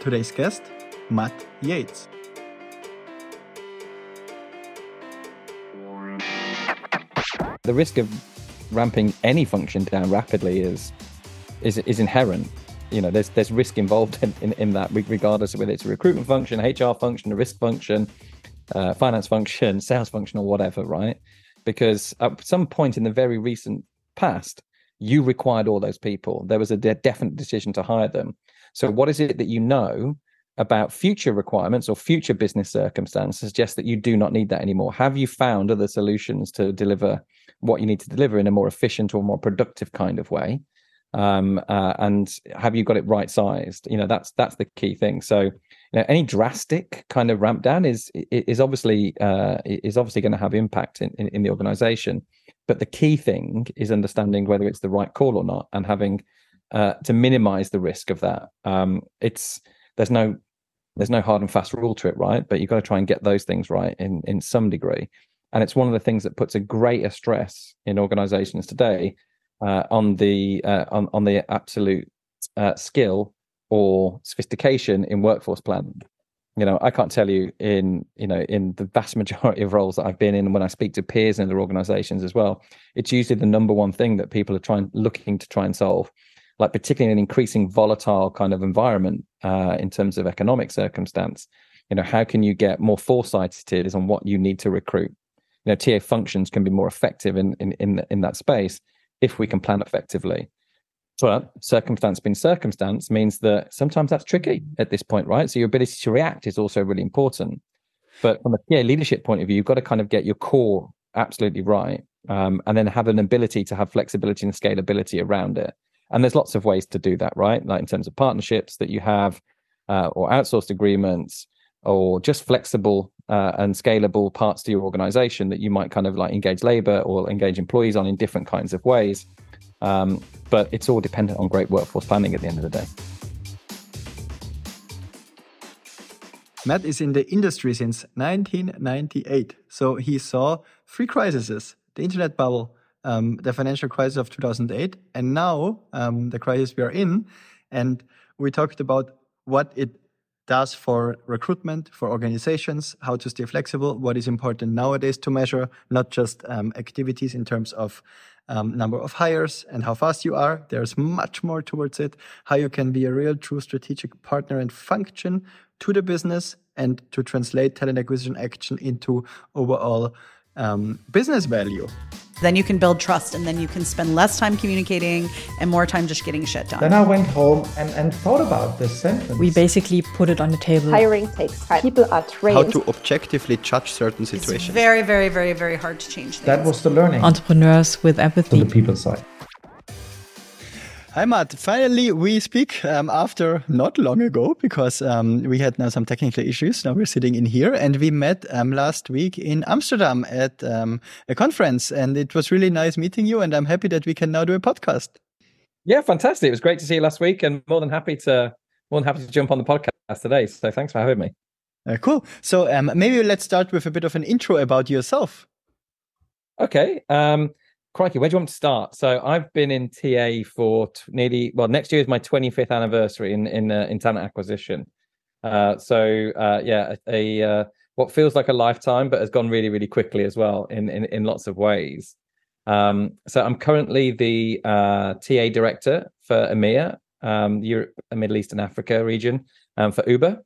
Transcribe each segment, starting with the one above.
Today's guest, Matt Yates. The risk of ramping any function down rapidly is is is inherent. You know, there's there's risk involved in, in, in that, regardless of whether it's a recruitment function, HR function, a risk function, uh, finance function, sales function, or whatever, right? Because at some point in the very recent past, you required all those people. There was a de- definite decision to hire them. So, what is it that you know about future requirements or future business circumstances suggests that you do not need that anymore? Have you found other solutions to deliver what you need to deliver in a more efficient or more productive kind of way? Um, uh, and have you got it right sized? You know, that's that's the key thing. So, you know, any drastic kind of ramp down is is obviously uh, is obviously going to have impact in, in, in the organization. But the key thing is understanding whether it's the right call or not, and having uh, to minimize the risk of that. Um, it's there's no there's no hard and fast rule to it, right? But you've got to try and get those things right in in some degree. And it's one of the things that puts a greater stress in organizations today uh, on the uh, on on the absolute uh, skill or sophistication in workforce planning. You know, I can't tell you in you know in the vast majority of roles that I've been in, when I speak to peers in other organizations as well, it's usually the number one thing that people are trying looking to try and solve like particularly in an increasing volatile kind of environment uh, in terms of economic circumstance you know how can you get more foresighted on what you need to recruit? You know ta functions can be more effective in in in, in that space if we can plan effectively. So circumstance being circumstance means that sometimes that's tricky at this point right? So your ability to react is also really important. But from a TA leadership point of view you've got to kind of get your core absolutely right um, and then have an ability to have flexibility and scalability around it and there's lots of ways to do that, right? Like in terms of partnerships that you have, uh, or outsourced agreements, or just flexible uh, and scalable parts to your organization that you might kind of like engage labor or engage employees on in different kinds of ways. Um, but it's all dependent on great workforce planning at the end of the day. Matt is in the industry since 1998. So he saw three crises the internet bubble, um, the financial crisis of 2008 and now um, the crisis we are in. And we talked about what it does for recruitment, for organizations, how to stay flexible, what is important nowadays to measure, not just um, activities in terms of um, number of hires and how fast you are. There's much more towards it, how you can be a real true strategic partner and function to the business and to translate talent acquisition action into overall um, business value. Then you can build trust and then you can spend less time communicating and more time just getting shit done. Then I went home and, and thought about this sentence. We basically put it on the table. Hiring takes time. People are trained. How to objectively judge certain situations. It's very, very, very, very hard to change things. That was the learning. Entrepreneurs with empathy. To the people side. Hi, Matt. Finally, we speak um, after not long ago because um, we had now some technical issues. Now we're sitting in here and we met um, last week in Amsterdam at um, a conference and it was really nice meeting you. And I'm happy that we can now do a podcast. Yeah, fantastic. It was great to see you last week and more than happy to, more than happy to jump on the podcast today. So thanks for having me. Uh, cool. So um, maybe let's start with a bit of an intro about yourself. Okay. Um, crikey, where do you want to start? So I've been in TA for t- nearly well, next year is my 25th anniversary in in uh, in talent acquisition. Uh, so uh, yeah, a, a uh, what feels like a lifetime, but has gone really really quickly as well in in, in lots of ways. Um, so I'm currently the uh, TA director for EMEA, um, Europe, Middle East and Africa region um, for Uber.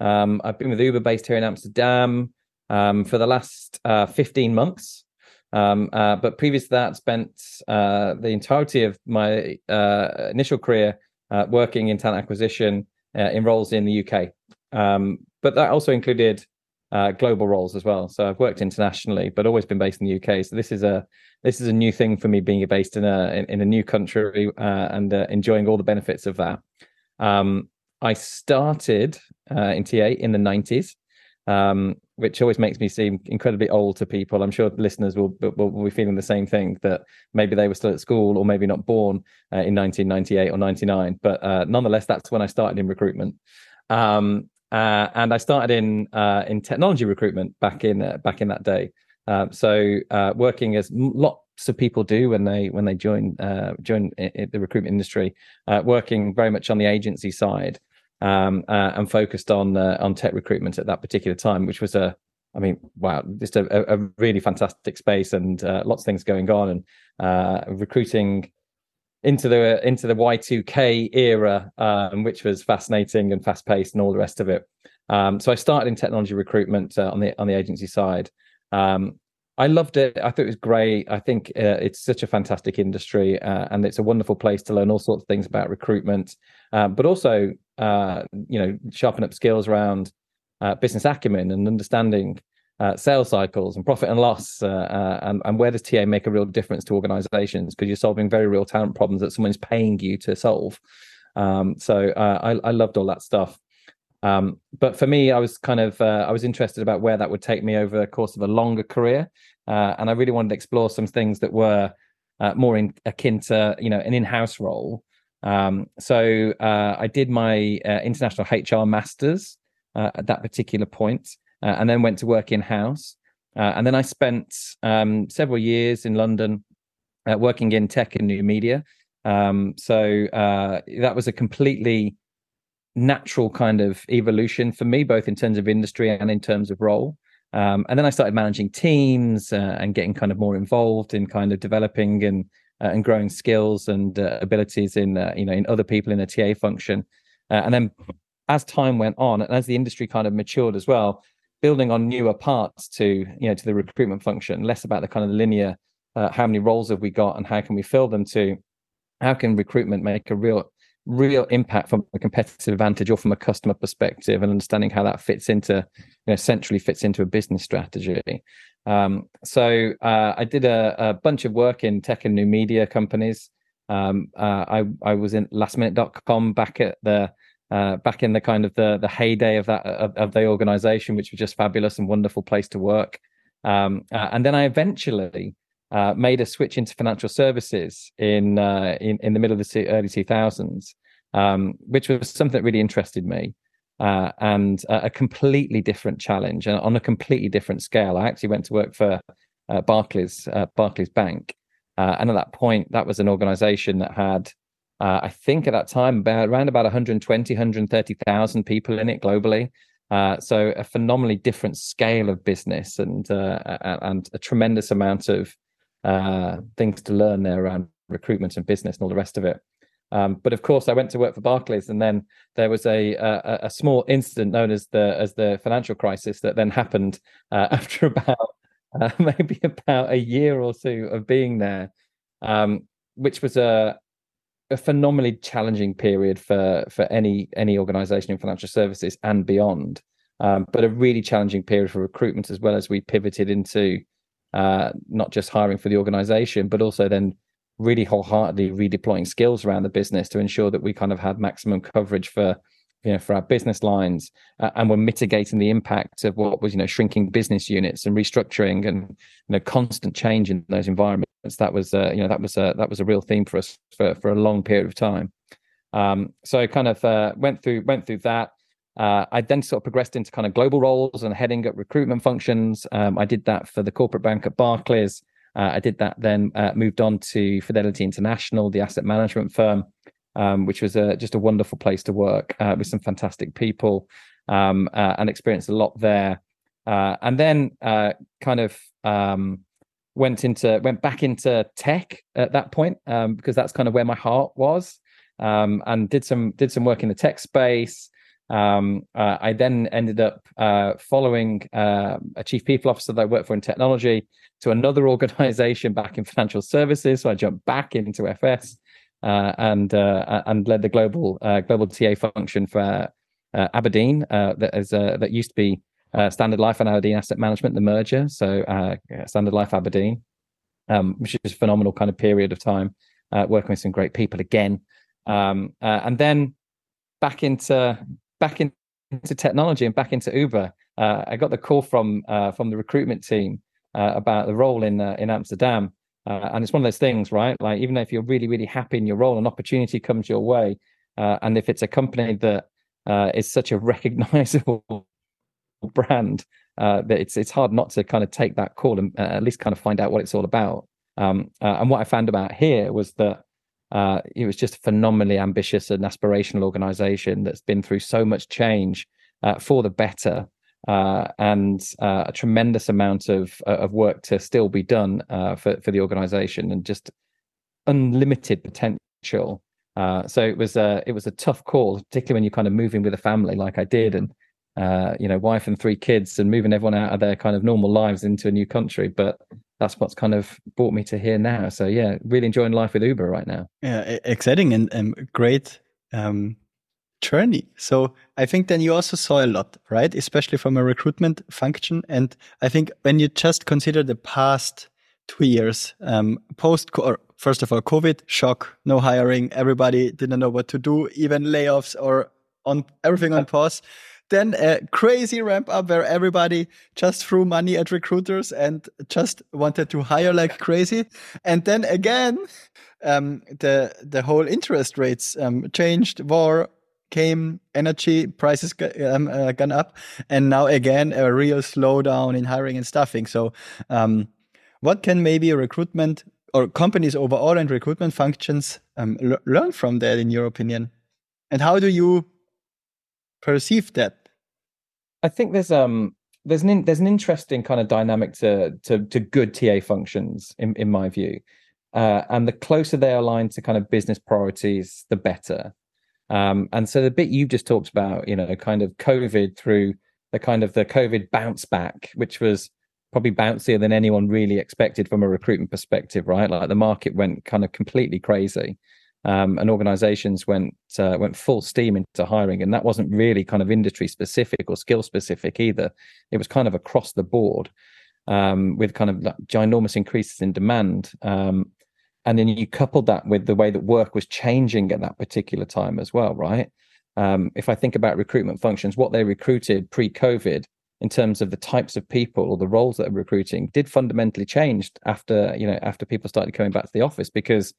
Um, I've been with Uber based here in Amsterdam um, for the last uh, 15 months. Um, uh, but previous to that, spent uh, the entirety of my uh, initial career uh, working in talent acquisition uh, in roles in the UK. Um, but that also included uh, global roles as well. So I've worked internationally, but always been based in the UK. So this is a this is a new thing for me, being based in a in, in a new country and enjoying all the benefits of that. Um, I started in TA in the 90s um, which always makes me seem incredibly old to people. I'm sure listeners will, will, will be feeling the same thing that maybe they were still at school or maybe not born uh, in 1998 or 99. But uh, nonetheless, that's when I started in recruitment. Um, uh, and I started in uh, in technology recruitment back in uh, back in that day. Uh, so working as lots of people do when they when they join join the recruitment industry, working very much on the agency side. Um, uh, and focused on uh, on tech recruitment at that particular time, which was a I mean, wow, just a, a really fantastic space and uh, lots of things going on and uh, recruiting into the into the Y2K era, um, which was fascinating and fast paced and all the rest of it. Um, so I started in technology recruitment uh, on the on the agency side. Um, I loved it. I thought it was great. I think uh, it's such a fantastic industry, uh, and it's a wonderful place to learn all sorts of things about recruitment, uh, but also, uh, you know, sharpen up skills around uh, business acumen and understanding uh, sales cycles and profit and loss, and, and where does TA make a real difference to organizations because you're solving very real talent problems that someone's paying you to solve. Um, so I, I loved all that stuff. Um, but for me, I was kind of uh, I was interested about where that would take me over the course of a longer career, uh, and I really wanted to explore some things that were uh, more in, akin to you know an in-house role. Um, so uh, I did my uh, international HR masters uh, at that particular point, and then went to work in-house. and then I spent um, several years in London working in tech and new media. Um, so that was a completely natural kind of evolution for me, both in terms of industry and in terms of role. Um, and then I started managing teams uh, and getting kind of more involved in kind of developing and uh, and growing skills and uh, abilities in uh, you know in other people in the TA function. Uh, and then as time went on and as the industry kind of matured as well, building on newer parts to you know to the recruitment function, less about the kind of linear uh, how many roles have we got and how can we fill them to how can recruitment make a real real impact from a competitive advantage or from a customer perspective and understanding how that fits into you know centrally fits into a business strategy. Um, so uh, i did a, a, bunch of work in tech and new media companies. Um, uh, I, I was in lastminute.com back at the uh, back in the kind of the the heyday of that of, of, the organization which was just fabulous and wonderful place to work. Um, uh, and then i eventually uh, made a switch into financial services in uh, in in the middle of the early 2000s, um, which was something that really interested me. Uh, and a completely different challenge and on a completely different scale. I actually went to work for uh, Barclays, uh, Barclays Bank, uh, and at that point, that was an organization that had, I think, at that time, about around about 120, 130,000 people in it globally. so a phenomenally different scale of business and and a tremendous amount of uh, things to learn there around recruitment and business and all the rest of it. Um, but of course, I went to work for Barclays, and then there was a a, a small incident known as the as the financial crisis that then happened uh, after about uh, maybe about a year or two of being there, um, which was a a phenomenally challenging period for for any any organization in financial services and beyond. Um, but a really challenging period for recruitment as well as we pivoted into uh, not just hiring for the organization, but also then really wholeheartedly redeploying skills around the business to ensure that we kind of had maximum coverage for you know for our business lines uh, and we're mitigating the impact of what was you know shrinking business units and restructuring and you know constant change in those environments. That was uh, you know that was a that was a real theme for us for for a long period of time. Um, so I kind of uh, went through went through that uh, I then sort of progressed into kind of global roles and heading up recruitment functions. Um, I did that for the corporate bank at Barclays. Uh, I did that, then uh, moved on to Fidelity International, the asset management firm, um, which was a, just a wonderful place to work uh, with some fantastic people um, uh, and experienced a lot there. Uh, and then kind of um, went into went back into tech at that point um, because that's kind of where my heart was, um, and did some did some work in the tech space. Um, uh, I then ended up uh, following uh, a chief people officer that I worked for in technology to another organization back in financial services. So I jumped back into FS uh, and uh, and led the global uh, global TA function for Aberdeen that is that used to be Standard Life and Aberdeen Asset Management, the merger. So Standard Life Aberdeen, um, which is a phenomenal kind of period of time working with some great people again. Um, and then back into back into technology and back into Uber. Uh, I got the call from uh, from the recruitment team uh, about the role in uh, in Amsterdam, uh, and it's one of those things, right? Like even if you're really really happy in your role, an opportunity comes your way, uh, and if it's a company that is such a recognizable brand, that it's it's hard not to kind of take that call and at least kind of find out what it's all about. Um, and what I found about here was that Uh, it was just a phenomenally ambitious and aspirational organization that's been through so much change uh, for the better uh, and uh, a tremendous amount of uh, of work to still be done uh, for for the organization and just unlimited potential. so it was a it was a tough call, particularly when you're kind of moving with a family like I did and you know, wife and three kids and moving everyone out of their kind of normal lives into a new country. But that's what's kind of brought me to here now. So yeah, really enjoying life with Uber right now. Yeah, exciting and um, great um, journey. So I think then you also saw a lot, right? Especially from a recruitment function. And I think when you just consider the past two years, um, post or first of all, COVID shock, no hiring, everybody didn't know what to do, even layoffs or on everything on pause. Then a crazy ramp up where everybody just threw money at recruiters and just wanted to hire like crazy. And then again, um, the the whole interest rates um, changed. War came, energy prices um, uh, gone up, and now again a real slowdown in hiring and staffing. So, um, what can maybe recruitment or companies overall and recruitment functions um, learn from that, in your opinion? And how do you perceive that? I think there's um there's an in, there's an interesting kind of dynamic to to to good TA functions in in my view, uh, and the closer they align to kind of business priorities, the better. Um, and so the bit you just talked about, you know, kind of COVID through the kind of the COVID bounce back, which was probably bouncier than anyone really expected from a recruitment perspective, right? Like the market went kind of completely crazy um, and organizations went uh, went full steam into hiring and that wasn't really kind of industry specific or skill specific either. It was kind of across the board um, with kind of like ginormous increases in demand um, and then you coupled that with the way that work was changing at that particular time as well right? Um, if i think about recruitment functions what they recruited pre-covid in terms of the types of people or the roles that are recruiting did fundamentally change after you know after people started coming back to the office because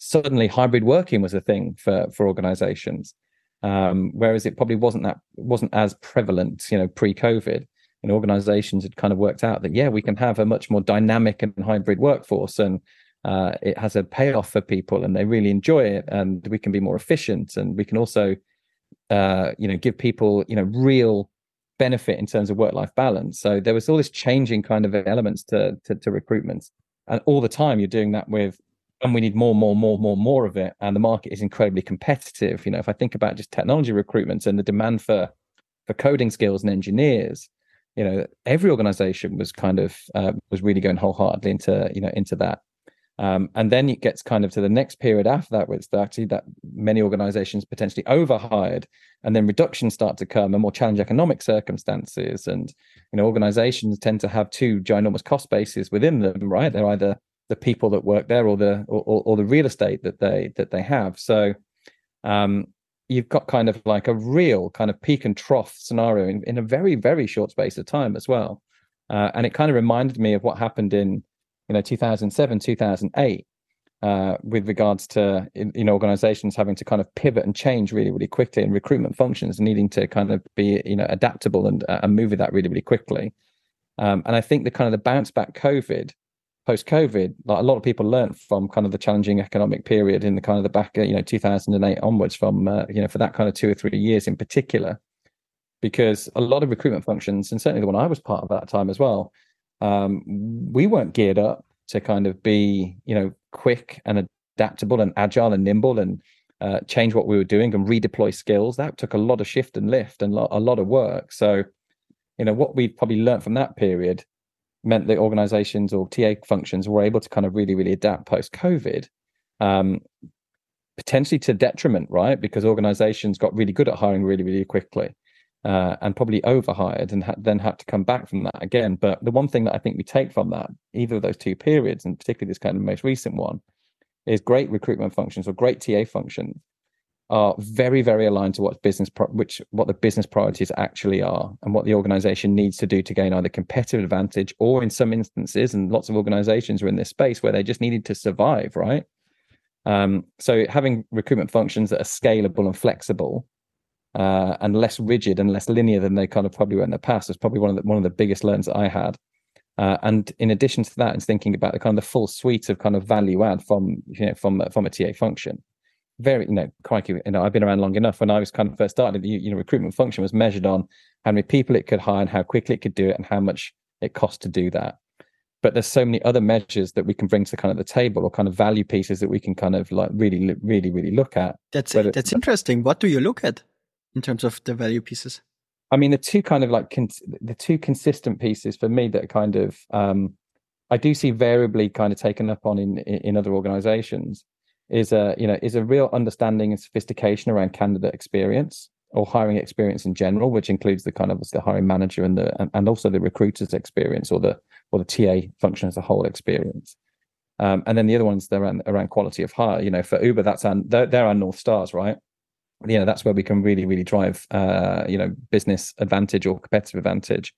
suddenly hybrid working was a thing for for organizations. Um, whereas it probably wasn't that wasn't as prevalent you know pre-covid. And organizations had kind of worked out that yeah we can have a much more dynamic and hybrid workforce and uh, it has a payoff for people and they really enjoy it and we can be more efficient. And we can also uh, you know give people you know real benefit in terms of work life balance. So there was all this changing kind of elements to, to to recruitment. And all the time you're doing that with and we need more, more, more, more, more of it. And the market is incredibly competitive. You know, if I think about just technology recruitment and the demand for for coding skills and engineers, you know, every organization was kind of uh, was really going wholeheartedly into you know into that. Um, and then it gets kind of to the next period after that, where it's actually that many organizations potentially overhired, and then reductions start to come and more challenging economic circumstances. And you know, organizations tend to have two ginormous cost bases within them, right? They're either the people that work there or the or, or the real estate that they that they have. So um, you've got kind of like a real kind of peak and trough scenario in, in a very very short space of time as well. Uh, and it kind of reminded me of what happened in you know 2007 2008 uh, with regards to in, in, organizations having to kind of pivot and change really really quickly and recruitment functions needing to kind of be you know adaptable and, uh, and move with that really really quickly. Um, and i think the kind of the bounce back covid post COVID, like a lot of people learned from kind of the challenging economic period in the kind of the back, you know, 2008 onwards, from uh, you know, for that kind of two or three years in particular, because a lot of recruitment functions, and certainly the one I was part of at that time as well, um, we weren't geared up to kind of be, you know, quick and adaptable and agile and nimble and uh, change what we were doing and redeploy skills. That took a lot of shift and lift and lo- a lot of work. So, you know, what we've probably learned from that period meant that organizations or TA functions were able to kind of really, really adapt post COVID, um, potentially to detriment, right? Because organizations got really good at hiring really, really quickly uh, and probably overhired and ha- then had to come back from that again. But the one thing that I think we take from that, either of those two periods, and particularly this kind of most recent one, is great recruitment functions or great TA functions are very very aligned to what business pro- which what the business priorities actually are and what the organization needs to do to gain either competitive advantage or in some instances and lots of organizations are in this space where they just needed to survive right um, so having recruitment functions that are scalable and flexible uh, and less rigid and less linear than they kind of probably were in the past was probably one of the one of the biggest learns that I had Uh, and in addition to that, it's thinking about the kind of the full suite of kind of value add from you know from from a TA function. Very, you know, crikey, you know, I've been around long enough. When I was kind of first started, you, you know, recruitment function was measured on how many people it could hire and how quickly it could do it and how much it cost to do that. But there's so many other measures that we can bring to the kind of the table or kind of value pieces that we can kind of like really, really, really look at. That's that's interesting. What do you look at in terms of the value pieces? I mean, the two kind of like cons- the two consistent pieces for me that kind of um, I do see variably kind of taken up on in in other organisations is a you know is a real understanding and sophistication around candidate experience or hiring experience in general, which includes the kind of the hiring manager and the and, and also the recruiter's experience or the or the TA function as a whole experience. Um, and then the other ones they're around, around quality of hire. You know, for Uber, that's our, they're, they're our north stars, right? you know that's where we can really really drive uh you know business advantage or competitive advantage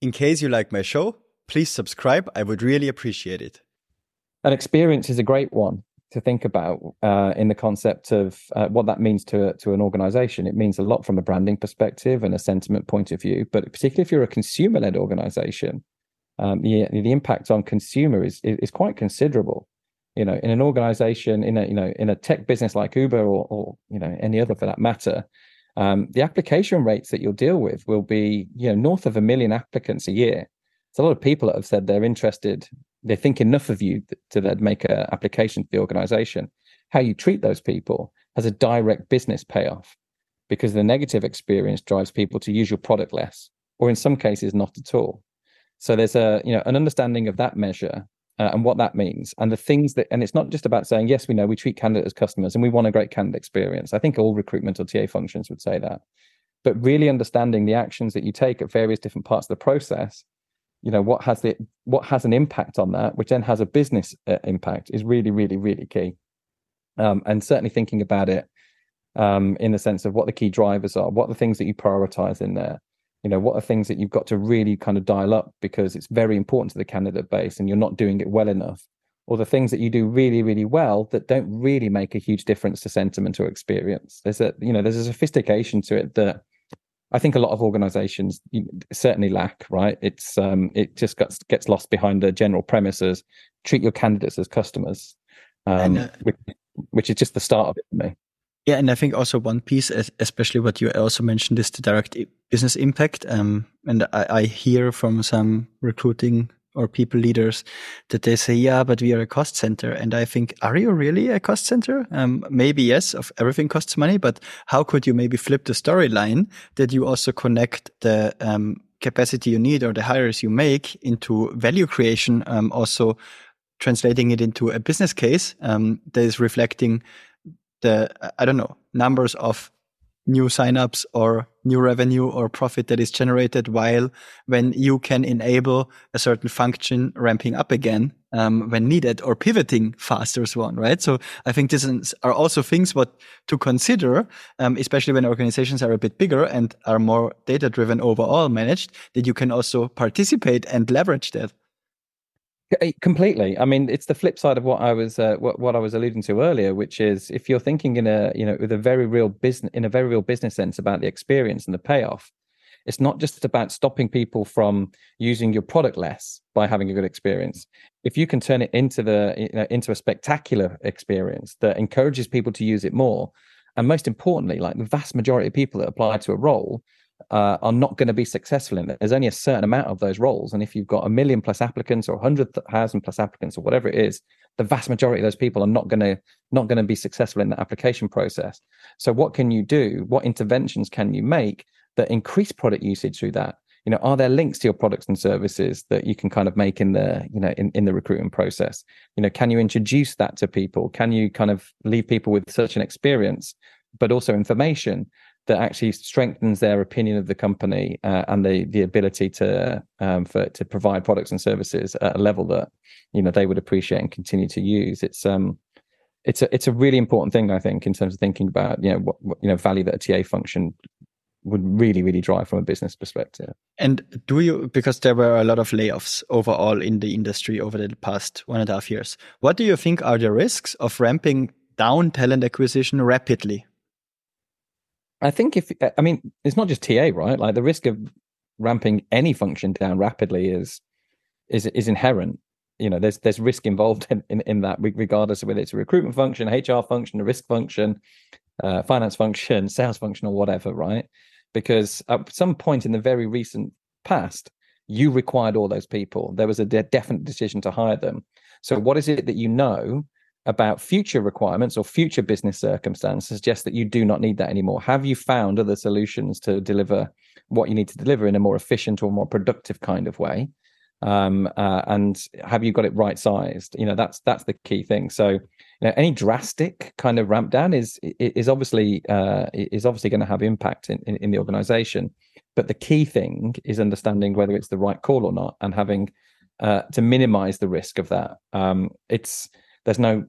in case you like my show please subscribe i would really appreciate it an experience is a great one to think about uh, in the concept of uh, what that means to to an organization. It means a lot from a branding perspective and a sentiment point of view but particularly if you're a consumer led organization um, the, the impact on consumer is, is quite considerable. You know in an organization in a you know in a tech business like uber or, or you know any other for that matter um, the application rates that you'll deal with will be you know north of a million applicants a year. It's a lot of people that have said they're interested they think enough of you to make an application to the organization. How you treat those people has a direct business payoff because the negative experience drives people to use your product less or in some cases not at all. So there's a you know an understanding of that measure uh, and what that means and the things that and it's not just about saying yes we know we treat candidates as customers and we want a great candidate experience. I think all recruitment or ta functions would say that. But really understanding the actions that you take at various different parts of the process you know what has the what has an impact on that which then has a business uh, impact is really really really key. Um, and certainly thinking about it um, in the sense of what the key drivers are what are the things that you prioritize in there? You know what are things that you've got to really kind of dial up because it's very important to the candidate base and you're not doing it well enough? Or the things that you do really really well that don't really make a huge difference to sentiment or experience. There's a you know there's a sophistication to it that i think a lot of organizations certainly lack right? It's um it just gets gets lost behind the general premises. Treat your candidates as customers um, and, uh, which, which is just the start of it for me. Yeah, and I think also one piece, especially what you also mentioned, is the direct business impact. Um, and I, I hear from some recruiting or people leaders that they say, yeah, but we are a cost center. And I think, are you really a cost center? Um, maybe yes, of everything costs money, but how could you maybe flip the storyline that you also connect the, um, capacity you need or the hires you make into value creation, um, also translating it into a business case, um, that is reflecting the I don't know numbers of new signups or new revenue or profit that is generated while when you can enable a certain function ramping up again um, when needed or pivoting faster so on right? So i think these are also things what to consider um, especially when organizations are a bit bigger and are more data driven overall managed that you can also participate and leverage that completely. I mean, it's the flip side of what I was uh, what what I was alluding to earlier, which is if you're thinking in a you know with a very real business in a very real business sense about the experience and the payoff, it's not just about stopping people from using your product less by having a good experience. If you can turn it into the you know, into a spectacular experience that encourages people to use it more, and most importantly, like the vast majority of people that apply to a role uh, are not going to be successful in it. There's only a certain amount of those roles, and if you've got a million plus applicants or hundred thousand plus applicants or whatever it is, the vast majority of those people are not going to not going to be successful in the application process. So, what can you do? What interventions can you make that increase product usage through that? You know, are there links to your products and services that you can kind of make in the you know in, in the recruitment process? You know, can you introduce that to people? Can you kind of leave people with such an experience, but also information that actually strengthens their opinion of the company uh, and the the ability to um, for to provide products and services at a level that you know they would appreciate and continue to use. It's um it's a it's a really important thing I think in terms of thinking about you know what, what you know value that a TA function would really really drive from a business perspective. And do you because there were a lot of layoffs overall in the industry over the past one and a half years. What do you think are the risks of ramping down talent acquisition rapidly? I think if I mean it's not just TA, right? Like the risk of ramping any function down rapidly is is is inherent. You know, there's there's risk involved in, in, in that, regardless of whether it's a recruitment function, HR function, a risk function, uh, finance function, sales function, or whatever, right? Because at some point in the very recent past, you required all those people. There was a de- definite decision to hire them. So, what is it that you know about future requirements or future business circumstances suggests that you do not need that anymore? Have you found other solutions to deliver what you need to deliver in a more efficient or more productive kind of way? Um, uh, and have you got it right sized? You know, that's that's the key thing. So, you know, any drastic kind of ramp down is is obviously uh, is obviously going to have impact in, in, in the organization. But the key thing is understanding whether it's the right call or not, and having uh, to minimize the risk of that. Um, it's there's no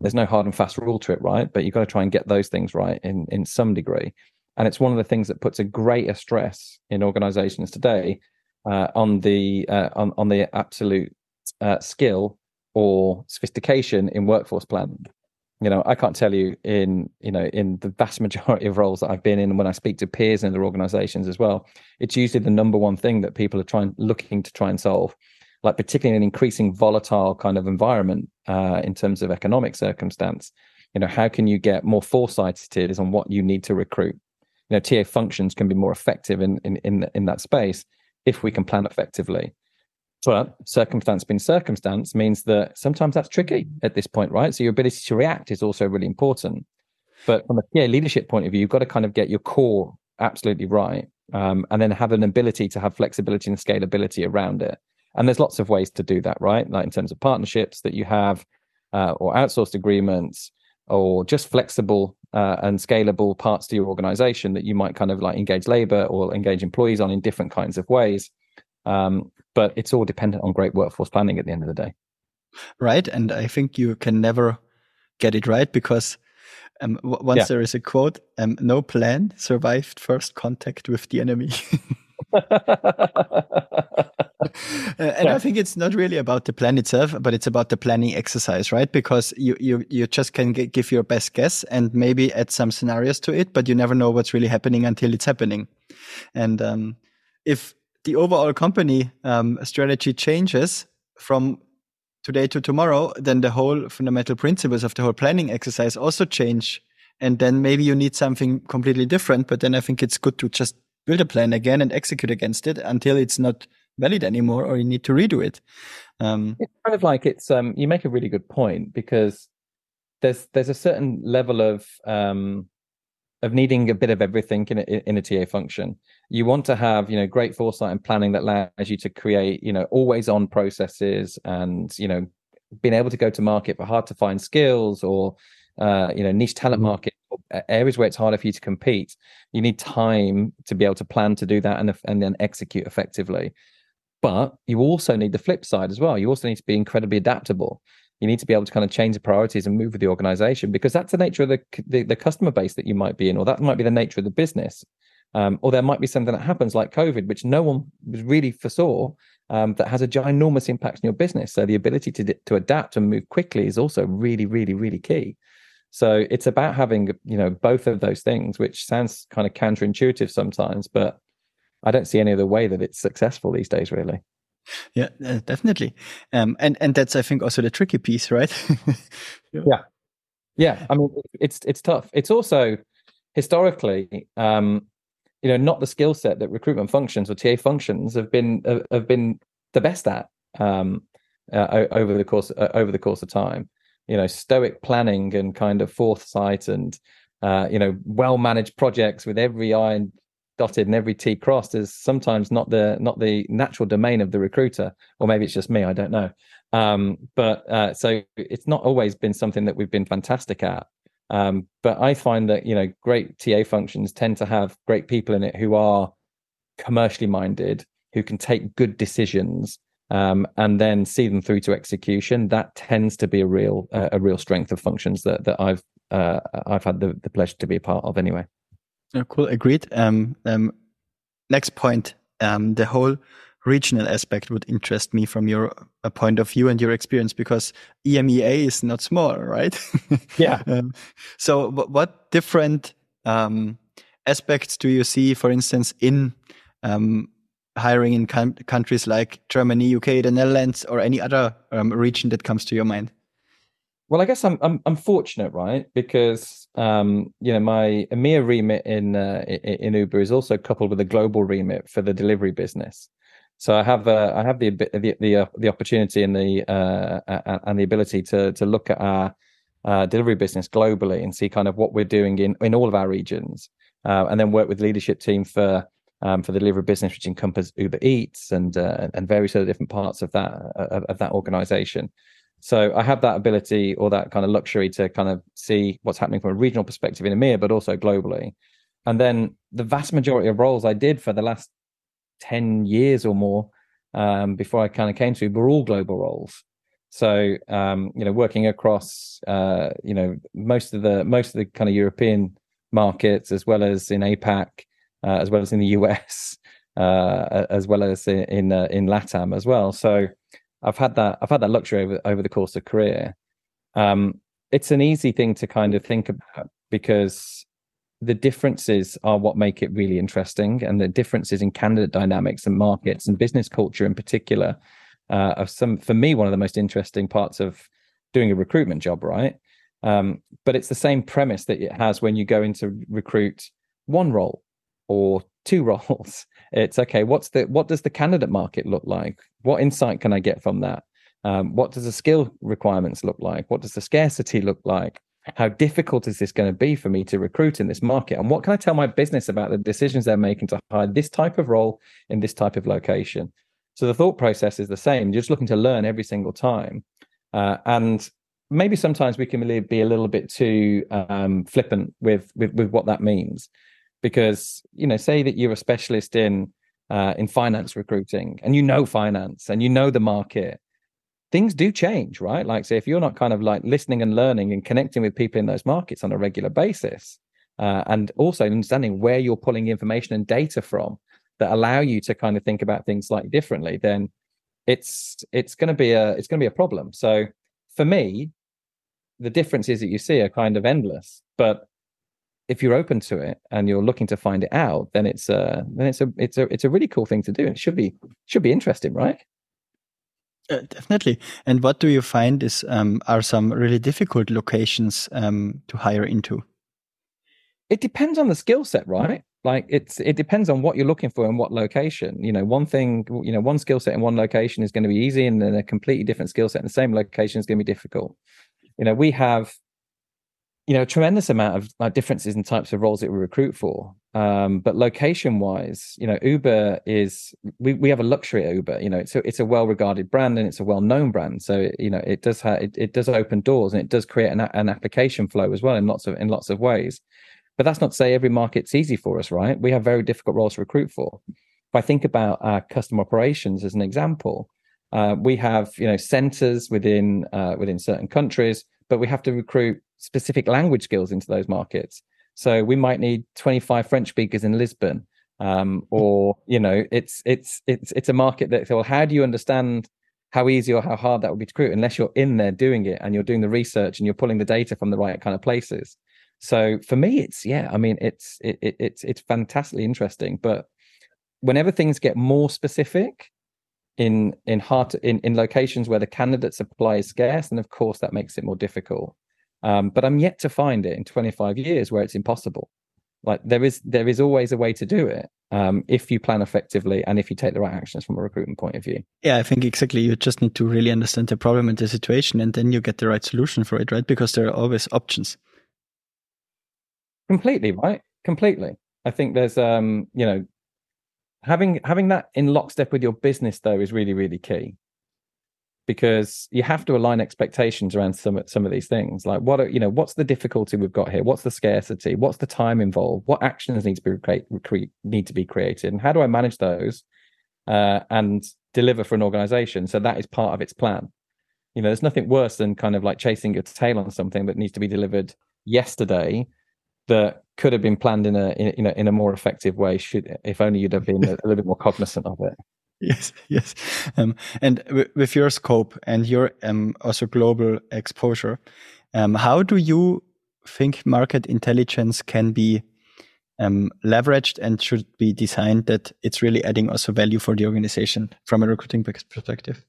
there's no hard and fast rule to it, right? But you've got to try and get those things right in in some degree. And it's one of the things that puts a greater stress in organizations today uh, on the uh, on on the absolute uh, skill or sophistication in workforce planning. You know, I can't tell you in you know in the vast majority of roles that I've been in, when I speak to peers in other organizations as well, it's usually the number one thing that people are trying looking to try and solve like particularly in an increasing volatile kind of environment uh, in terms of economic circumstance you know how can you get more foresighted on what you need to recruit? You know ta functions can be more effective in in in, in that space if we can plan effectively. But circumstance being circumstance means that sometimes that's tricky at this point right? So your ability to react is also really important. But from a TA leadership point of view you've got to kind of get your core absolutely right um, and then have an ability to have flexibility and scalability around it and there's lots of ways to do that, right? Like in terms of partnerships that you have, uh, or outsourced agreements, or just flexible uh, and scalable parts to your organization that you might kind of like engage labor or engage employees on in different kinds of ways. Um, but it's all dependent on great workforce planning at the end of the day. Right. And I think you can never get it right because um, once yeah. there is a quote, um, no plan survived first contact with the enemy. and yeah. I think it's not really about the plan itself, but it's about the planning exercise, right? Because you you you just can g- give your best guess and maybe add some scenarios to it, but you never know what's really happening until it's happening. And um, if the overall company um, strategy changes from today to tomorrow, then the whole fundamental principles of the whole planning exercise also change. And then maybe you need something completely different. But then I think it's good to just build a plan again and execute against it until it's not valid anymore or you need to redo it. Um, it's kind of like it's um, you make a really good point because there's there's a certain level of um, of needing a bit of everything in a, in a TA function. You want to have you know great foresight and planning that allows you to create you know always on processes and you know being able to go to market for hard to find skills or uh, you know niche talent mm-hmm. market areas where it's harder for you to compete you need time to be able to plan to do that and and then execute effectively but you also need the flip side as well. You also need to be incredibly adaptable. You need to be able to kind of change the priorities and move with the organization because that's the nature of the, the, the customer base that you might be in, or that might be the nature of the business. Um, or there might be something that happens like COVID, which no one was really foresaw, um, that has a ginormous impact on your business. So the ability to to adapt and move quickly is also really, really, really key. So it's about having you know both of those things, which sounds kind of counterintuitive sometimes, but I don't see any other way that it's successful these days, really. Yeah, uh, definitely. Um, and and that's I think also the tricky piece, right? yeah. yeah, yeah. I mean, it's it's tough. It's also historically, um, you know, not the skill set that recruitment functions or TA functions have been have been the best at um, uh, over the course uh, over the course of time. You know, stoic planning and kind of foresight and uh, you know well managed projects with every I dotted and every T crossed is sometimes not the not the natural domain of the recruiter, or maybe it's just me. I don't know. Um, but uh, so it's not always been something that we've been fantastic at. Um, but I find that you know great TA functions tend to have great people in it who are commercially minded, who can take good decisions, um, and then see them through to execution. That tends to be a real uh, a real strength of functions that that I've uh, I've had the, the pleasure to be a part of anyway. Oh, cool. Agreed. Um, um, next point. Um, the whole regional aspect would interest me from your uh, point of view and your experience because EMEA is not small, right? yeah. um, so, what different um, aspects do you see, for instance, in um, hiring in countries like Germany, UK, the Netherlands, or any other um, region that comes to your mind? Well, I guess I'm I'm, I'm fortunate, right? Because um, you know my EMEA remit in uh, in Uber is also coupled with a global remit for the delivery business. So I have uh, I have the the the, uh, the opportunity and the uh, and the ability to to look at our uh, delivery business globally and see kind of what we're doing in in all of our regions, uh, and then work with leadership team for um, for the delivery business, which encompasses Uber Eats and and various other different parts of that of, of that organization. So I have that ability or that kind of luxury to kind of see what's happening from a regional perspective in EMEA, but also globally. And then the vast majority of roles I did for the last 10 years or more um, before I kind of came to were all global roles. So um, you know, working across uh, you know most of the most of the kind of European markets, as well as in APAC, uh, as well as in the US, uh, as well as in in, uh, in LATAM as well. So I've had that I've had that luxury over over the course of career. Um, it's an easy thing to kind of think about because the differences are what make it really interesting, and the differences in candidate dynamics and markets and business culture in particular uh, are some for me one of the most interesting parts of doing a recruitment job. Right, um, but it's the same premise that it has when you go into recruit one role or two roles. It's okay what's the what does the candidate market look like? What insight can i get from that? Um, what does the skill requirements look like? What does the scarcity look like? How difficult is this going to be for me to recruit in this market? And what can i tell my business about the decisions they're making to hire this type of role in this type of location? So the thought process is the same you're just looking to learn every single time. Uh, and maybe sometimes we can be a little bit too um, flippant with, with with what that means because you know say that you're a specialist in uh, in finance recruiting and you know finance and you know the market things do change right? Like say if you're not kind of like listening and learning and connecting with people in those markets on a regular basis uh, and also understanding where you're pulling information and data from that allow you to kind of think about things slightly differently then it's it's going to be a it's going to be a problem. So for me the differences that you see are kind of endless but if you're open to it and you're looking to find it out, then it's a then it's a it's a it's a really cool thing to do. It should be should be interesting, right? Uh, definitely. And what do you find is um, are some really difficult locations um, to hire into? It depends on the skill set, right? Like it's it depends on what you're looking for and what location. You know, one thing, you know, one skill set in one location is going to be easy, and then a completely different skill set in the same location is going to be difficult. You know, we have you know, tremendous amount of like differences in types of roles that we recruit for. Um, but location wise, you know, Uber is we, we have a luxury at Uber. You know, it's a, it's a well regarded brand and it's a well known brand. So you know, it does have it, it does open doors and it does create an, an application flow as well in lots of in lots of ways. But that's not to say every market's easy for us, right? We have very difficult roles to recruit for. If I think about our custom operations as an example, uh, we have you know centers within uh, within certain countries, but we have to recruit specific language skills into those markets. So we might need 25 French speakers in Lisbon, um, or you know, it's it's it's it's a market that well, how do you understand how easy or how hard that would be to recruit unless you're in there doing it and you're doing the research and you're pulling the data from the right kind of places. So for me, it's yeah, I mean, it's it, it it's it's fantastically interesting, but whenever things get more specific in in hard to, in in locations where the candidate supply is scarce, and of course that makes it more difficult. Um, but I'm yet to find it in 25 years where it's impossible. Like there is there is always a way to do it um, if you plan effectively and if you take the right actions from a recruitment point of view. Yeah, I think exactly. You just need to really understand the problem and the situation, and then you get the right solution for it, right? Because there are always options. Completely right. Completely. I think there's um, you know, having having that in lockstep with your business though is really really key because you have to align expectations around some some of these things. Like what are, you know, what's the difficulty we've got here? What's the scarcity? What's the time involved? What actions need to be cre- need to be created, and how do I manage those uh, and deliver for an organization? So that is part of its plan. You know, there's nothing worse than kind of like chasing your tail on something that needs to be delivered yesterday that could have been planned in a in, you know in a more effective way. Should if only you'd have been a, little bit more cognizant of it. Yes, yes. Um, and with your scope and your um, also global exposure, um, how do you think market intelligence can be um, leveraged and should be designed that it's really adding also value for the organization from a recruiting perspective?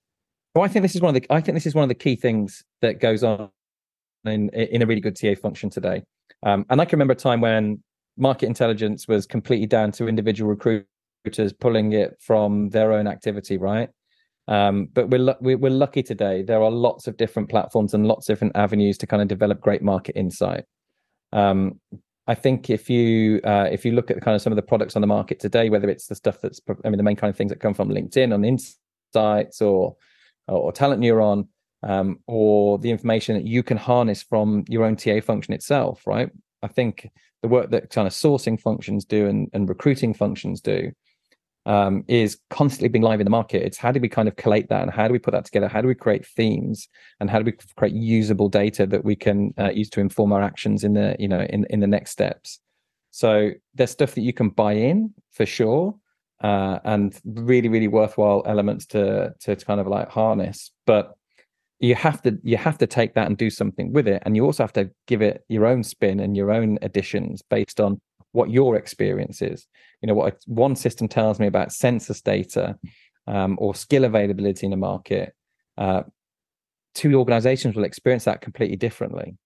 Well, I think this is one of the I think this is one of the key things that goes on in in a really good TA function today. Um, and I can remember a time when market intelligence was completely down to individual recruiters pulling it from their own activity, right? Um, but we're, we're lucky today. There are lots of different platforms and lots of different avenues to kind of develop great market insight. Um, I think if you uh, if you look at kind of some of the products on the market today, whether it's the stuff that's I mean the main kind of things that come from LinkedIn on insights or or TalentNeuron, um, or the information that you can harness from your own TA function itself, right? I think the work that kind of sourcing functions do and, and recruiting functions do um, is constantly being live in the market. It's how do we kind of collate that and how do we put that together? How do we create themes and how do we create usable data that we can uh, use to inform our actions in the you know in in the next steps? So there's stuff that you can buy in for sure, uh, and really really worthwhile elements to, to to kind of like harness, but you have to you have to take that and do something with it and you also have to give it your own spin and your own additions based on what your experience is. You know what one system tells me about census data um, or skill availability in the market uh, two organizations will experience that completely differently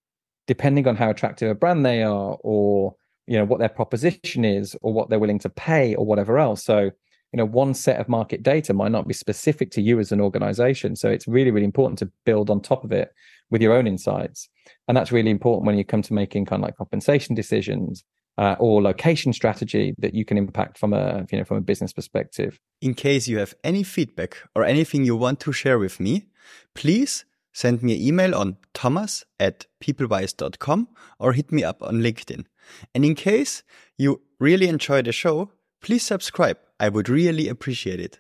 depending on how attractive a brand they are or you know what their proposition is or what they're willing to pay or whatever else. So you know one set of market data might not be specific to you as an organization. So it's really really important to build on top of it with your own insights. And that's really important when you come to making kind of like compensation decisions uh, or location strategy that you can impact from a you know from a business perspective. In case you have any feedback or anything you want to share with me please send me an email on thomas at pplwise.com or hit me up on linkedin. And in case you really enjoy the show please subscribe I would really appreciate it.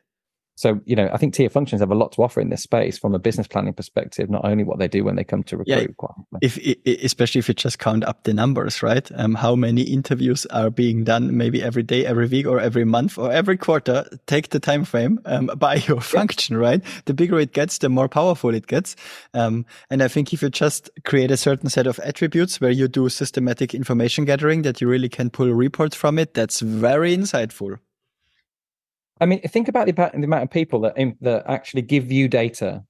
So, you know, I think TA functions have a lot to offer in this space from a business planning perspective, not only what they do when they come to recruit. Yeah, if, especially if you just count up the numbers, right? Um, how many interviews are being done maybe every day, every week, or every month, or every quarter? Take the time frame um, by your function, yeah. right? The bigger it gets, the more powerful it gets. Um, and I think if you just create a certain set of attributes where you do systematic information gathering that you really can pull reports from it, that's very insightful. I mean, think about the, the amount of people that that actually give you data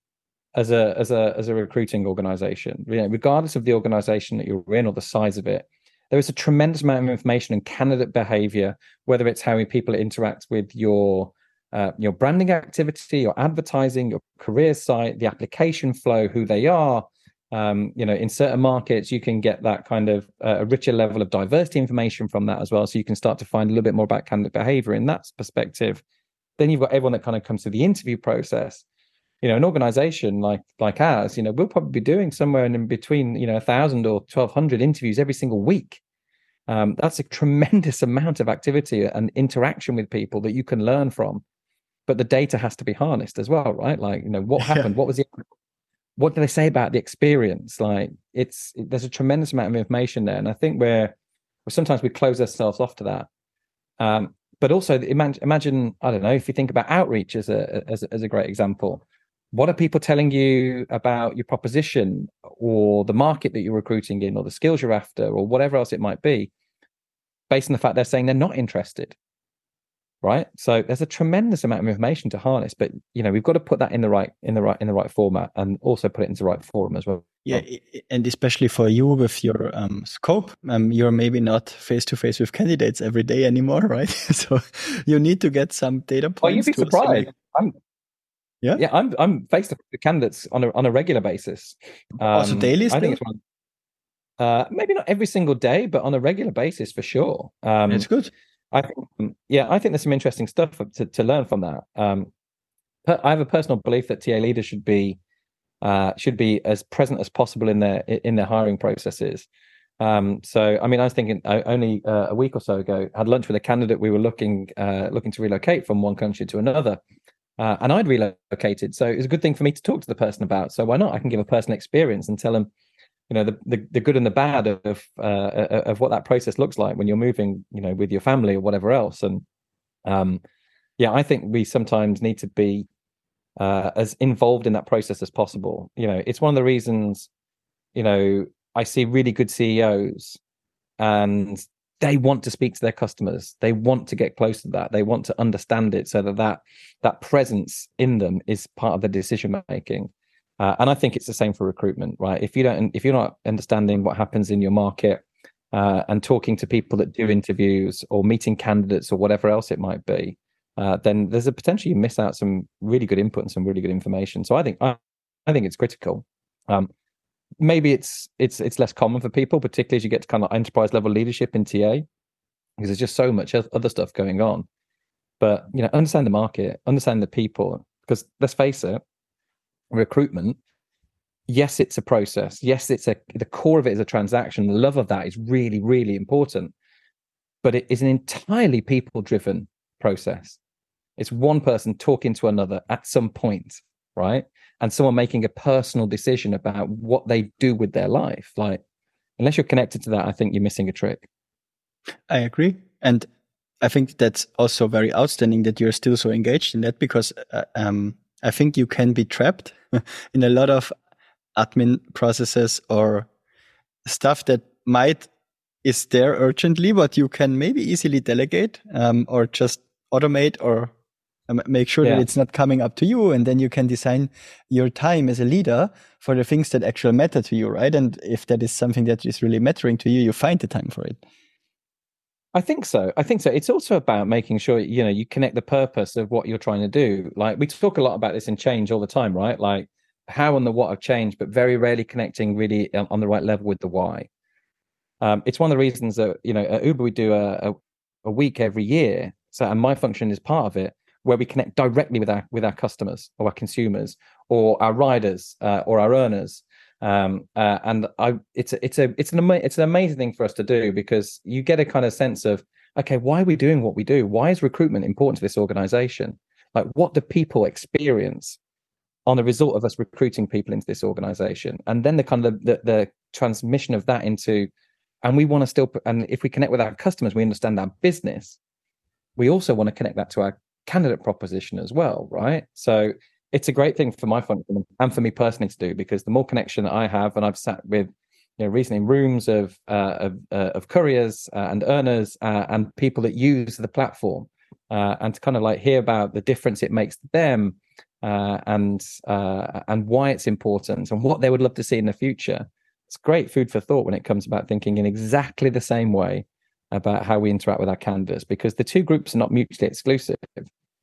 as a as a as a recruiting organization. You know, regardless of the organization that you're in or the size of it, there is a tremendous amount of information and candidate behavior, whether it's how people interact with your uh, your branding activity, your advertising, your career site, the application flow, who they are. Um, you know, in certain markets, you can get that kind of uh, a richer level of diversity information from that as well. So you can start to find a little bit more about candidate behavior in that perspective. Then you've got everyone that kind of comes through the interview process. You know, an organization like like ours, you know, we'll probably be doing somewhere in between, you know, a thousand or twelve hundred interviews every single week. Um, that's a tremendous amount of activity and interaction with people that you can learn from. But the data has to be harnessed as well, right? Like, you know, what happened? What was the what do they say about the experience? Like, it's there's a tremendous amount of information there, and I think we're sometimes we close ourselves off to that. Um, but also imagine, imagine i don't know if you think about outreach as a as, as a great example what are people telling you about your proposition or the market that you're recruiting in or the skills you're after or whatever else it might be based on the fact they're saying they're not interested right? So there's a tremendous amount of information to harness but you know we've got to put that in the right in the right in the right format and also put it into the right forum as well. Yeah and especially for you with your um, scope um, you're maybe not face to face with candidates every day anymore right? So you need to get some data points oh you'd be surprised. i'm yeah? Yeah i'm i'm face to face with candidates on a on a regular basis. Um, also daily i think it's one uh, maybe not every single day, but on a regular basis for sure. Um, it's good. I think, um, yeah, I think there's some interesting stuff to, to learn from that. Um, I have a personal belief that TA leaders should be uh, should be as present as possible in their in their hiring processes. Um, so, I mean, I was thinking only uh, a week or so ago, had lunch with a candidate. We were looking uh, looking to relocate from one country to another, uh, and I'd relocated. So it was a good thing for me to talk to the person about. So why not? I can give a personal experience and tell them you know the, the, the good and the bad of uh, of what that process looks like when you're moving you know with your family or whatever else. And um yeah i think we sometimes need to be uh, as involved in that process as possible. You know it's one of the reasons you know i see really good ceos and they want to speak to their customers. They want to get close to that. They want to understand it so that that, that presence in them is part of the decision making uh, and i think it's the same for recruitment right? If you don't if you're not understanding what happens in your market uh, and talking to people that do interviews or meeting candidates or whatever else it might be uh, then there's a potential you miss out some really good input and some really good information. So i think i, I think it's critical. Um, maybe it's it's it's less common for people, particularly as you get to kind of enterprise level leadership in TA, because there's just so much other stuff going on. But you know, understand the market, understand the people, because let's face it, recruitment. Yes, it's a process. Yes, it's a the core of it is a transaction. The love of that is really, really important. But it is an entirely people driven process. It's one person talking to another at some point, right? and someone making a personal decision about what they do with their life. Like, unless you're connected to that, I think you're missing a trick. I agree. And I think that's also very outstanding that you're still so engaged in that because uh, um, I think you can be trapped in a lot of admin processes or stuff that might is there urgently, but you can maybe easily delegate um, or just automate or make sure yeah. that it's not coming up to you and then you can design your time as a leader for the things that actually matter to you right and if that is something that is really mattering to you you find the time for it i think so. I think so. It's also about making sure you know you connect the purpose of what you're trying to do. Like we talk a lot about this in change all the time right? Like how and the what of change but very rarely connecting really on the right level with the why. Um, it's one of the reasons that you know at uber we do a, a, a week every year. So and my function is part of it where we connect directly with our with our customers or our consumers or our riders uh, or our earners. Um, uh, and I, it's a, it's a it's an ama- it's an amazing thing for us to do because you get a kind of sense of okay, why are we doing what we do? Why is recruitment important to this organization? Like, what do people experience on the result of us recruiting people into this organization? And then the kind of the, the, the transmission of that into, and we want to still, and if we connect with our customers, we understand our business. We also want to connect that to our candidate proposition as well, right? So it's a great thing for my function and for me personally to do because the more connection that I have, and I've sat with you know recently rooms of uh, of, uh, of couriers uh, and earners uh, and people that use the platform, uh, and to kind of like hear about the difference it makes to them uh, and and why it's important and what they would love to see in the future. It's great food for thought when it comes about thinking in exactly the same way about how we interact with our candidates because the two groups are not mutually exclusive.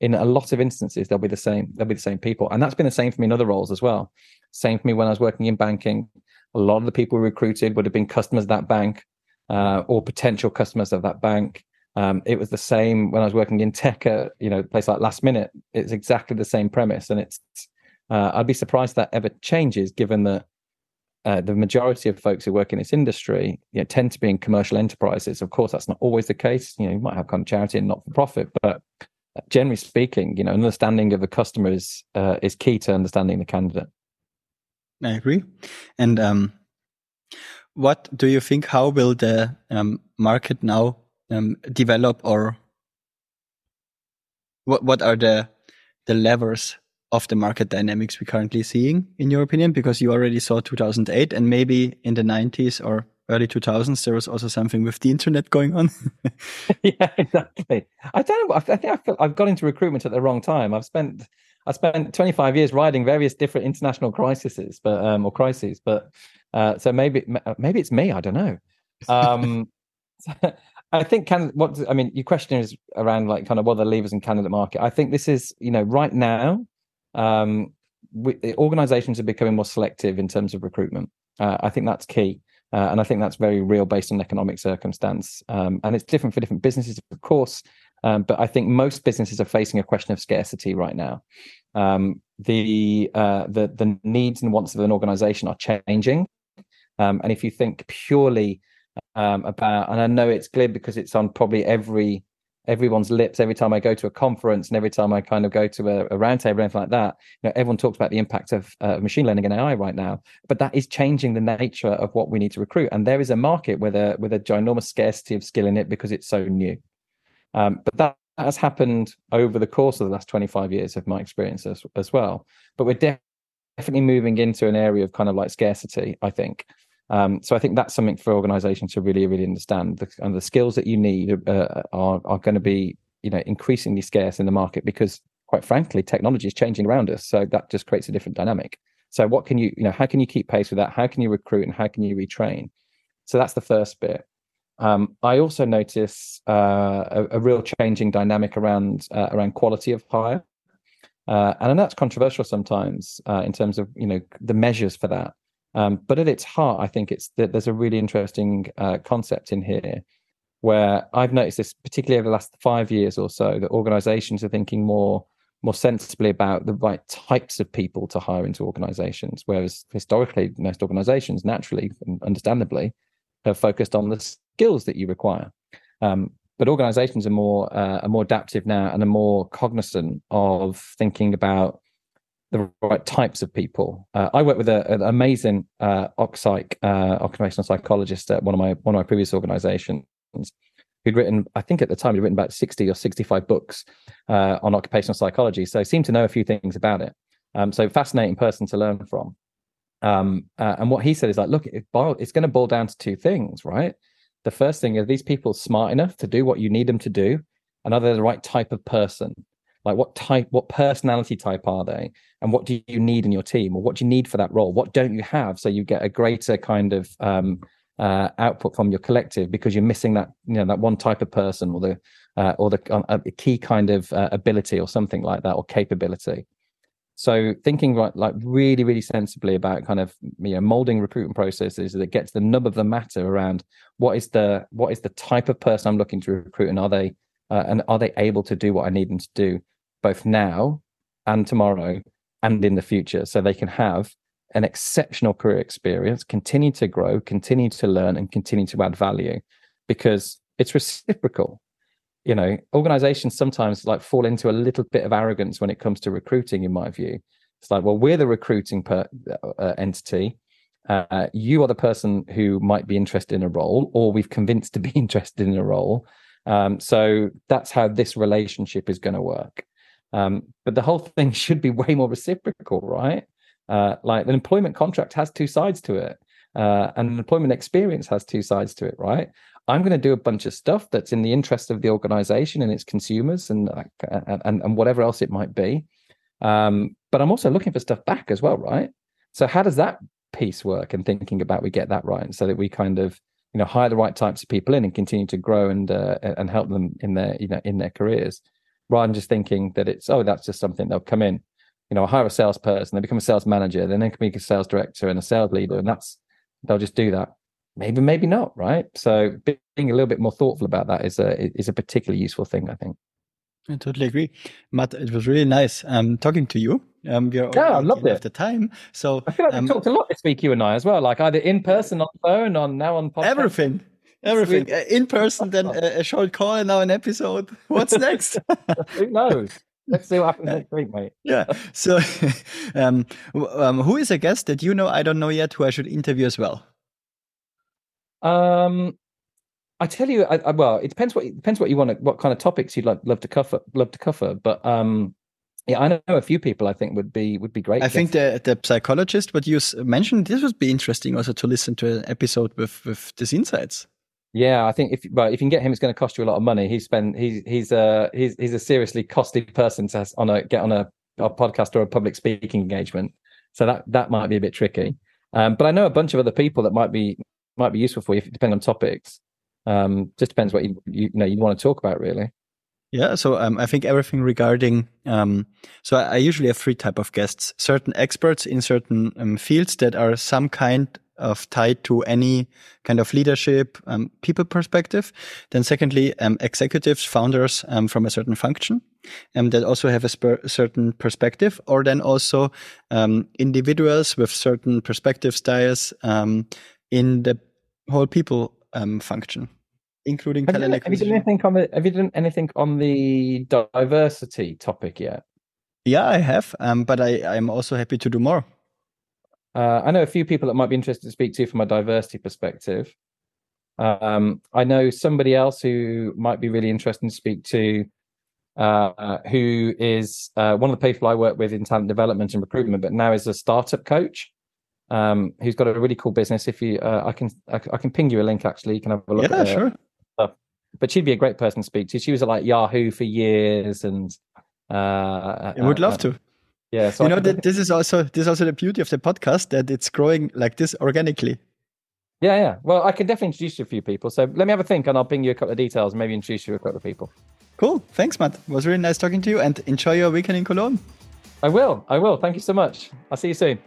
In a lot of instances, they'll be the same. They'll be the same people, and that's been the same for me in other roles as well. Same for me when I was working in banking. A lot of the people recruited would have been customers of that bank uh, or potential customers of that bank. Um, it was the same when I was working in tech you know place like Last Minute. It's exactly the same premise, and it's uh, I'd be surprised that ever changes, given that uh, the majority of folks who work in this industry you know, tend to be in commercial enterprises. Of course, that's not always the case. You know, you might have kind of charity and not for profit, but generally speaking, you know, understanding of the customer is uh, is key to understanding the candidate. I agree. And um, what do you think? How will the um, market now um, develop, or what what are the the levers of the market dynamics we're currently seeing, in your opinion? Because you already saw 2008 and maybe in the 90s or early 2000s, there was also something with the internet going on. yeah, exactly. I don't know. I think I feel I've got into recruitment at the wrong time. I've spent I spent 25 years riding various different international crises, but um, or crises. But uh, so maybe maybe it's me. I don't know. Um, I think can what I mean. Your question is around like kind of what are the levers in candidate market. I think this is you know right now um, we, organizations are becoming more selective in terms of recruitment. Uh, I think that's key. Uh, and I think that's very real based on economic circumstance. Um, and it's different for different businesses, of course. Um, but I think most businesses are facing a question of scarcity right now. Um, the, uh, the the needs and wants of an organization are changing. Um, and if you think purely um, about, and I know it's clear because it's on probably every everyone's lips every time I go to a conference and every time I kind of go to a, a roundtable or anything like that. You know, everyone talks about the impact of uh, machine learning and AI right now, but that is changing the nature of what we need to recruit. And there is a market with a with a ginormous scarcity of skill in it because it's so new. Um, but that has happened over the course of the last 25 years of my experience as, as well. But we're definitely moving into an area of kind of like scarcity, I think. Um, so I think that's something for organizations to really, really understand. The, and the skills that you need uh, are, are going to be, you know, increasingly scarce in the market because, quite frankly, technology is changing around us. So that just creates a different dynamic. So what can you, you know, how can you keep pace with that? How can you recruit and how can you retrain? So that's the first bit. Um, I also notice uh, a, a, real changing dynamic around uh, around quality of hire, uh, and that's controversial sometimes uh, in terms of you know the measures for that. Um, but at its heart, I think it's that there's a really interesting uh, concept in here where I've noticed this, particularly over the last five years or so, that organisations are thinking more more sensibly about the right types of people to hire into organizations. Whereas historically, most organizations, naturally and understandably, have focused on the skills that you require. Um, but organizations are more uh, are more adaptive now and are more cognizant of thinking about the right types of people. Uh, I work with a, an amazing uh, uh, occupational psychologist at one of my one of my previous organizations who'd written, I think at the time, he'd written about 60 or 65 books uh, on occupational psychology. So seemed to know a few things about it. Um, so fascinating person to learn from. Um, uh, and what he said is like, look, it boil, it's going to boil down to two things, right? The first thing are these people smart enough to do what you need them to do, and are they the right type of person? Like what type, what personality type are they, and what do you need in your team, or what do you need for that role? What don't you have? So you get a greater kind of um, uh, output from your collective because you're missing that you know that one type of person or the uh, or the uh, key kind of uh, ability or something like that or capability. So thinking right like really really sensibly about kind of you know molding recruitment processes that gets the nub of the matter around what is the what is the type of person i'm looking to recruit and are they uh, and are they able to do what i need them to do both now and tomorrow and in the future so they can have an exceptional career experience, continue to grow, continue to learn, and continue to add value because it's reciprocal. You know, organizations sometimes like fall into a little bit of arrogance when it comes to recruiting, in my view. It's like, well, we're the recruiting per, uh, entity. Uh, you are the person who might be interested in a role, or we've convinced to be interested in a role. Um, so that's how this relationship is going to work. Um, but the whole thing should be way more reciprocal, right? Uh, like an employment contract has two sides to it, uh, and an employment experience has two sides to it, right? I'm going to do a bunch of stuff that's in the interest of the organization and its consumers and and, and whatever else it might be. Um, but I'm also looking for stuff back as well, right? So how does that piece work and thinking about we get that right so that we kind of you know hire the right types of people in and continue to grow and uh, and help them in their you know in their careers rather than just thinking that it's oh that's just something they'll come in you know, hire a salesperson, they become a sales manager, then they can be a sales director and a sales leader, and that's they'll just do that. Maybe, maybe not, right? So being a little bit more thoughtful about that is a is a particularly useful thing, I think. I totally agree, Matt. It was really nice um, talking to you. Um, yeah, I loved it. The time, so I feel like um, we talked a lot this week, you and I as well. Like either in person, on the phone, on now on podcast. Everything, everything uh, in person. Then a, a short call, and now an episode. What's next? Who knows? Let's see what happens next week, mate. Yeah. So, um, um, who is a guest that you know I don't know yet who I should interview as well? Um, I tell you, I, I, well, it depends what it depends what you want, to, what kind of topics you'd like love to cover, love to cover. But um, yeah, I know a few people I think would be would be great. I think the the psychologist, what you mentioned, this would be interesting also to listen to an episode with with these insights. Yeah, I think if well, if you can get him, it's going to cost you a lot of money. He's spent he's he's a he's he's a seriously costly person to on a get on a, a podcast or a public speaking engagement. So that that might be a bit tricky. Um, but I know a bunch of other people that might be might be useful for you, depending on topics. Um, just depends what you, you, you know you want to talk about, really. Yeah, so um, I think everything regarding. Um, so I, I, usually have three type of guests: certain experts in certain um, fields that are some kind of tied to any kind of leadership, um, people perspective. Then secondly, um, executives, founders um, from a certain function that also have a certain perspective, or then also um, individuals with certain perspective styles um, in the whole people function, including have talent you, have you done anything on the Have you done anything on the diversity topic yet? Yeah, I have, but I, I'm also happy to do more. Uh, I know a few people that might be interested to speak to from a diversity perspective. Um, I know somebody else who might be really interesting to speak to, uh, who is uh, one of the people I work with in talent development and recruitment, but now is a startup coach. um, who's got a really cool business. If you, uh, I can, I, I can ping you a link. Actually, you can have a look. Yeah, sure. Stuff. But she'd be a great person to speak to. She was at like Yahoo for years, and uh, I would uh, love uh, to. Yeah, so you I know that this is also this is also the beauty of the podcast that it's growing like this organically. Yeah, yeah. Well, I can definitely introduce you to a few people. So let me have a think, and I'll ping you a couple of details, and maybe introduce you to a couple of people. Cool. Thanks, Matt. It was really nice talking to you and enjoy your weekend in Cologne. I will. I will. Thank you so much. I'll see you soon.